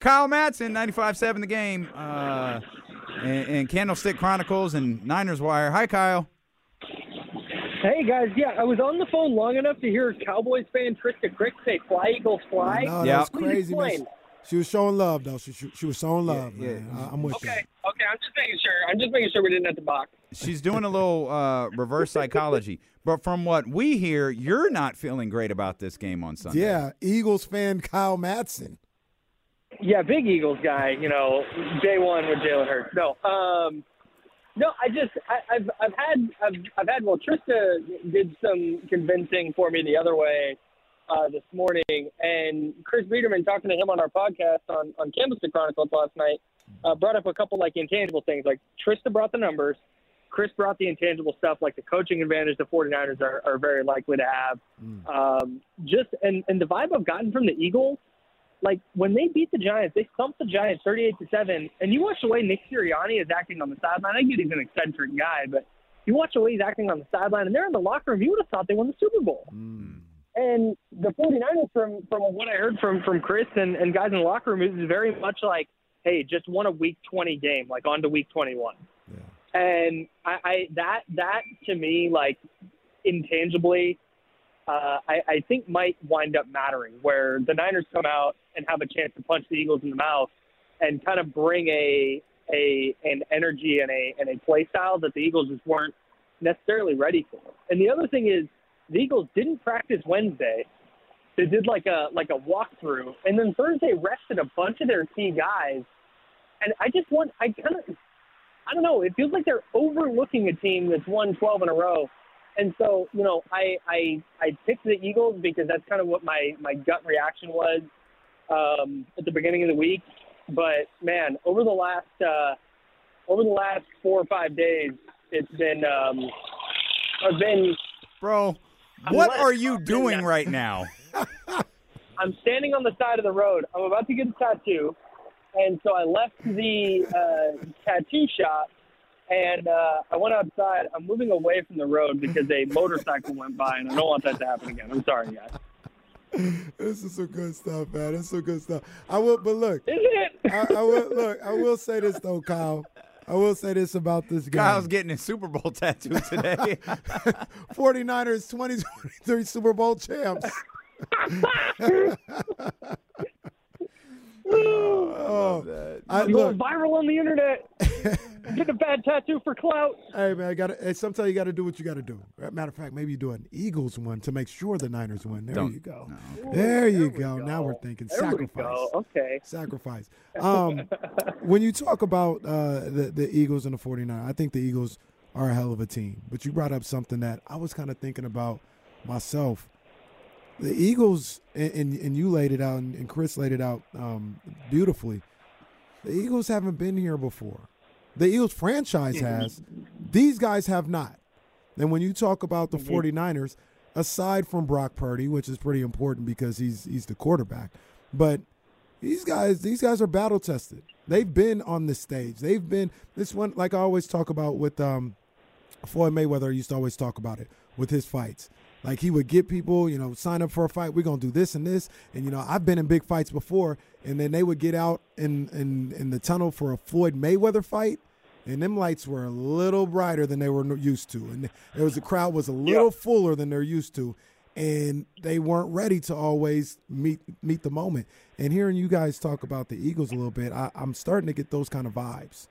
Kyle Madson, 95.7 The Game, uh, and, and Candlestick Chronicles and Niners Wire. Hi, Kyle. Hey guys, yeah, I was on the phone long enough to hear Cowboys fan Trista Crick say "Fly Eagles Fly." No, Yeah. that was Please crazy, man. She was showing love, though. She, she, she was showing love, yeah. man. I, I'm with Okay, you. okay, I'm just making sure. I'm just making sure we didn't have to box. She's doing a little uh, reverse psychology. But from what we hear, you're not feeling great about this game on Sunday. Yeah, Eagles fan Kyle Madson. Yeah, big Eagles guy. You know, day one with Jalen Hurts. No, um, no, I just I, I've I've had I've I've had well, Trista did some convincing for me the other way uh, this morning, and Chris Biderman talking to him on our podcast on on Candlestick Chronicles last night uh, brought up a couple like intangible things. Like Trista brought the numbers. Chris brought the intangible stuff like the coaching advantage the 49ers are, are very likely to have. Um, just and, and the vibe I've gotten from the Eagles, like when they beat the Giants, they thumped the Giants 38 to 7. And you watch the way Nick Sirianni is acting on the sideline. I get he's an eccentric guy, but you watch the way he's acting on the sideline, and they're in the locker room. You would have thought they won the Super Bowl. Hmm. And the 49ers, from, from what I heard from, from Chris and, and guys in the locker room, is very much like, hey, just won a Week 20 game, like on to Week 21 Yeah. and I, I that that to me like intangibly uh, I, I think might wind up mattering where the Niners come out and have a chance to punch the Eagles in the mouth and kind of bring a a an energy and a and a play style that the Eagles just weren't necessarily ready for. And the other thing is the Eagles didn't practice Wednesday. They did like a like a walkthrough, and then Thursday rested a bunch of their key guys. And I just want I kind of I don't know. It feels like they're overlooking a team that's won 12 in a row. And so, you know, I I I picked the Eagles because that's kind of what my my gut reaction was um, at the beginning of the week. But man, over the last uh, over the last four or five days, it's been um, I've been Bro, what are you doing right now? I'm standing on the side of the road. I'm about to get a tattoo, and so I left the uh, tattoo shop, and uh, I went outside. I'm moving away from the road because a motorcycle went by, and I don't want that to happen again. I'm sorry, guys. This is some good stuff, man. This is some good stuff. I will, but look, Is it? I, I will look. I will say this though, Kyle. I will say this about this game. Kyle's getting his Super Bowl tattoo today. 49ers 2023 Super Bowl champs. oh, I, I'm look, going viral on the internet. Get a bad tattoo for clout. hey man, I got to. Sometimes you got to do what you got to do. Matter of fact, maybe you do an Eagles one to make sure the Niners win. There Don't- you go. no. There you go. Now we're thinking There we sacrifice. go. Okay. Sacrifice. Um, when you talk about uh, the the Eagles and the 49, I think the Eagles are a hell of a team. But you brought up something that I was kind of thinking about myself. The Eagles, and, and, and you laid it out, and, and Chris laid it out um, beautifully. The Eagles haven't been here before. The Eagles franchise has. These guys have not. And when you talk about the 49ers, aside from Brock Purdy, which is pretty important because he's he's the quarterback, but these guys these guys are battle tested. They've been on the stage. They've been this one like I always talk about with um Floyd Mayweather I used to always talk about it with his fights. Like he would get people, you know, sign up for a fight. We're gonna do this and this, and you know, I've been in big fights before, and then they would get out in in in the tunnel for a Floyd Mayweather fight, and them lights were a little brighter than they were used to, and there was the crowd was a little fuller than they're used to, and they weren't ready to always meet meet the moment. And hearing you guys talk about the Eagles a little bit, I, I'm starting to get those kind of vibes.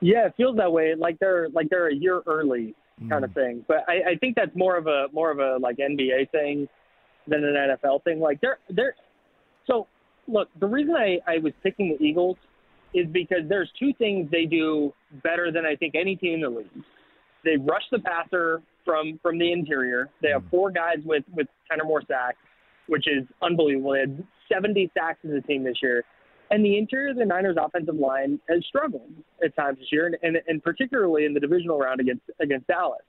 Yeah, it feels that way. Like they're like they're a year early kind of mm. thing. But I, I think that's more of a more of a like NBA thing than an NFL thing. Like they're they're so look, the reason I, I was picking the Eagles is because there's two things they do better than I think any team in the league. They rush the passer from from the interior. They have mm. four guys with with ten or more sacks, which is unbelievable. They had 70 sacks as a team this year. And the interior of the Niners offensive line has struggled at times this year, and, and, and particularly in the divisional round against against Dallas.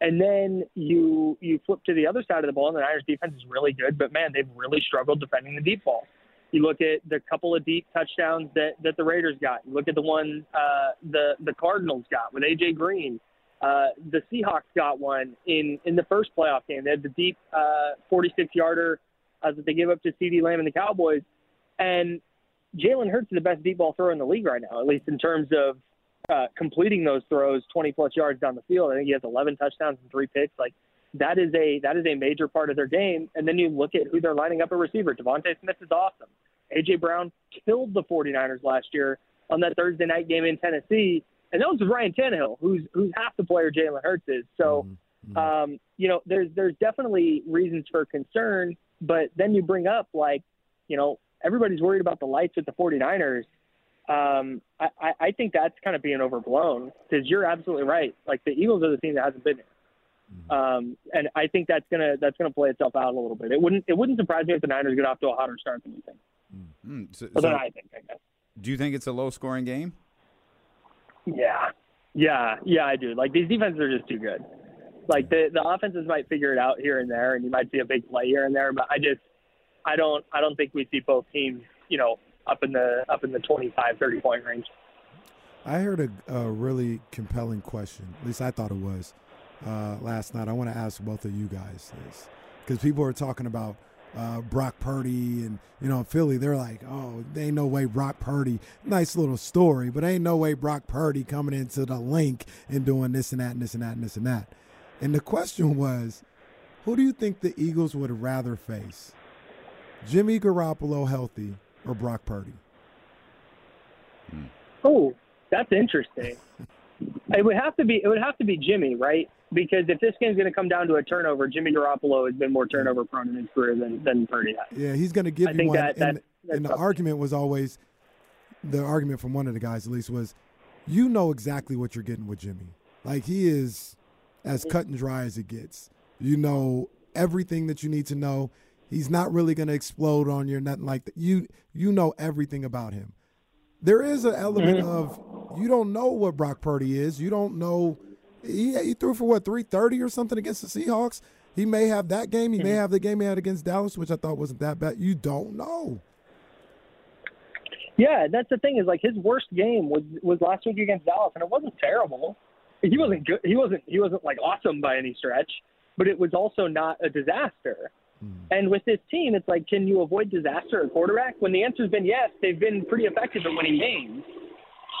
And then you you flip to the other side of the ball, and the Niners defense is really good, but man, they've really struggled defending the deep ball. You look at the couple of deep touchdowns that, that the Raiders got. You look at the one uh, the the Cardinals got with AJ Green. Uh, the Seahawks got one in in the first playoff game. They had the deep uh, 46 yarder uh, that they gave up to CeeDee Lamb and the Cowboys. And Jalen Hurts is the best deep ball thrower in the league right now, at least in terms of uh, completing those throws 20 plus yards down the field. I think he has 11 touchdowns and three picks. Like that is a that is a major part of their game. And then you look at who they're lining up a receiver. DeVonta Smith is awesome. AJ Brown killed the 49ers last year on that Thursday night game in Tennessee, and that was Ryan Tannehill, who's who's half the player Jalen Hurts is. So, Mm-hmm. um, you know, there's there's definitely reasons for concern. But then you bring up like, you know, everybody's worried about the lights with the 49ers. Um, I, I, I think that's kind of being overblown because you're absolutely right. Like the Eagles are the team that hasn't been here. Um, and I think that's gonna that's gonna play itself out a little bit. It wouldn't it wouldn't surprise me if the Niners get off to a hotter start than we think. Mm, so, so then I think, I guess. do you think it's a low scoring game? Yeah, yeah, yeah. I do. Like these defenses are just too good. Like the the offenses might figure it out here and there, and you might see a big play here and there. But I just I don't I don't think we see both teams you know up in the up in the 25, 30 point range. I heard a, a really compelling question. At least I thought it was uh, last night. I want to ask both of you guys this because people are talking about uh, Brock Purdy and you know Philly. They're like, oh, there ain't no way Brock Purdy. Nice little story, but ain't no way Brock Purdy coming into the Linc and doing this and that and this and that and this and that. And the question was, who do you think the Eagles would rather face, Jimmy Garoppolo healthy or Brock Purdy? Hmm. Oh, that's interesting. it would have to be it would have to be Jimmy, right? Because if this game's going to come down to a turnover, Jimmy Garoppolo has been more turnover prone in his career than than Purdy has. Yeah, he's going to give I you think one. that- and that- that's and the something. argument was always the argument from one of the guys, at least, was you know exactly what you're getting with Jimmy. Like he is as mm-hmm. cut and dry as it gets. You know everything that you need to know. He's not really going to explode on you, or nothing like that. You you know everything about him. There is an element Mm-hmm. of you don't know what Brock Purdy is. You don't know. He, he threw for what three thirty or something against the Seahawks. He may have that game. He may Mm-hmm. have the game he had against Dallas, which I thought wasn't that bad. You don't know. Yeah, that's the thing is like his worst game was was last week against Dallas, and it wasn't terrible. He wasn't good. He wasn't he wasn't like awesome by any stretch, but it was also not a disaster. Hmm. And with this team, it's like, can you avoid disaster at quarterback? When the answer's been yes, they've been pretty effective at winning games.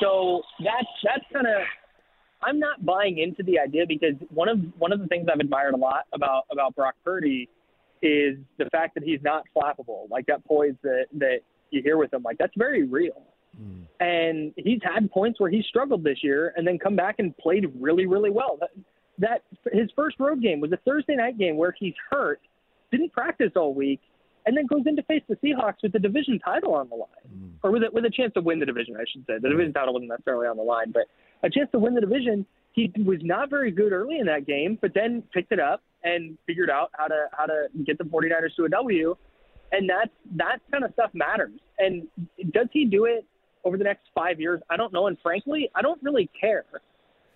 So that's that's kind of I'm not buying into the idea because one of one of the things I've admired a lot about about Brock Purdy is the fact that he's not flappable. Like that poise that that you hear with him, like that's very real. Hmm. And he's had points where he struggled this year and then come back and played really, really well. That, that his first road game was a Thursday night game where he's hurt, didn't practice all week, and then goes in to face the Seahawks with the division title on the line, mm. or with a, with a chance to win the division, I should say. The division title wasn't necessarily on the line, but a chance to win the division. He was not very good early in that game, but then picked it up and figured out how to how to get the 49ers to a W. And that's that kind of stuff matters. And does he do it over the next five years? I don't know. And frankly, I don't really care.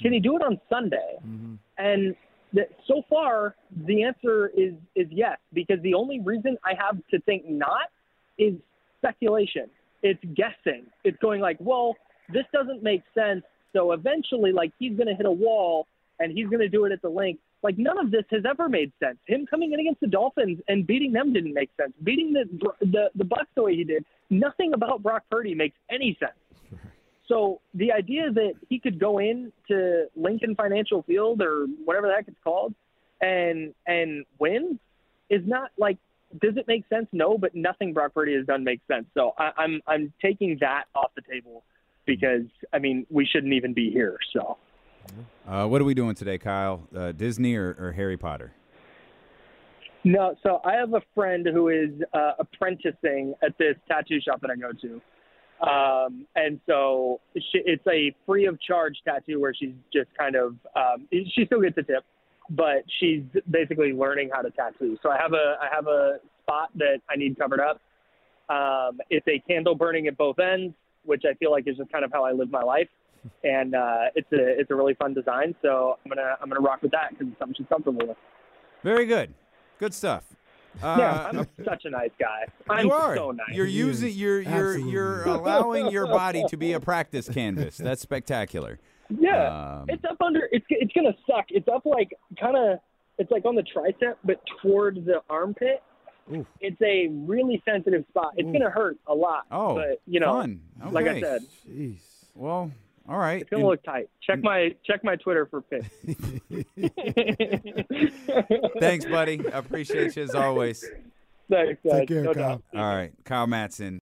Can he do it on Sunday? Mm-hmm. And the, so far, the answer is is yes, because the only reason I have to think not is speculation. It's guessing. It's going like, well, this doesn't make sense. So eventually, like he's going to hit a wall and he's going to do it at the Linc. Like none of this has ever made sense. Him coming in against the Dolphins and beating them didn't make sense. Beating the the the Bucs the way he did, nothing about Brock Purdy makes any sense. So the idea that he could go in to Lincoln Financial Field or whatever the heck it's called and and win is not like does it make sense? No, but nothing Brock Purdy has done makes sense. So I, I'm I'm taking that off the table because I mean we shouldn't even be here. So Uh, what are we doing today, Kyle? Uh, Disney or, or Harry Potter? no, so I have a friend who is uh, apprenticing at this tattoo shop that I go to. Um, and so she, it's a free of charge tattoo where she's just kind of um, she still gets a tip, but she's basically learning how to tattoo. So I have a I have a spot that I need covered up. Um, it's a candle burning at both ends, which I feel like is just kind of how I live my life, and uh, it's a it's a really fun design. So I'm gonna I'm gonna rock with that because it's something she's comfortable with. Very good. Good stuff. Uh, yeah, I'm such a nice guy. I'm you are. so nice. You're using you're you're Absolutely. you're allowing your body to be a practice canvas. That's spectacular. Yeah, Um, it's up under. It's it's gonna suck. It's up like kind of. It's like on the tricep, but toward the armpit. Oof. it's a really sensitive spot. It's Ooh. gonna hurt a lot. Oh, but you know, fun. like I said, Jeez. Well, all right. it's gonna look tight. Check my check my Twitter for pics. Thanks, buddy. I appreciate you as always. Thanks, guys. Take care, No Kyle. doubt. All right, Kyle Madson.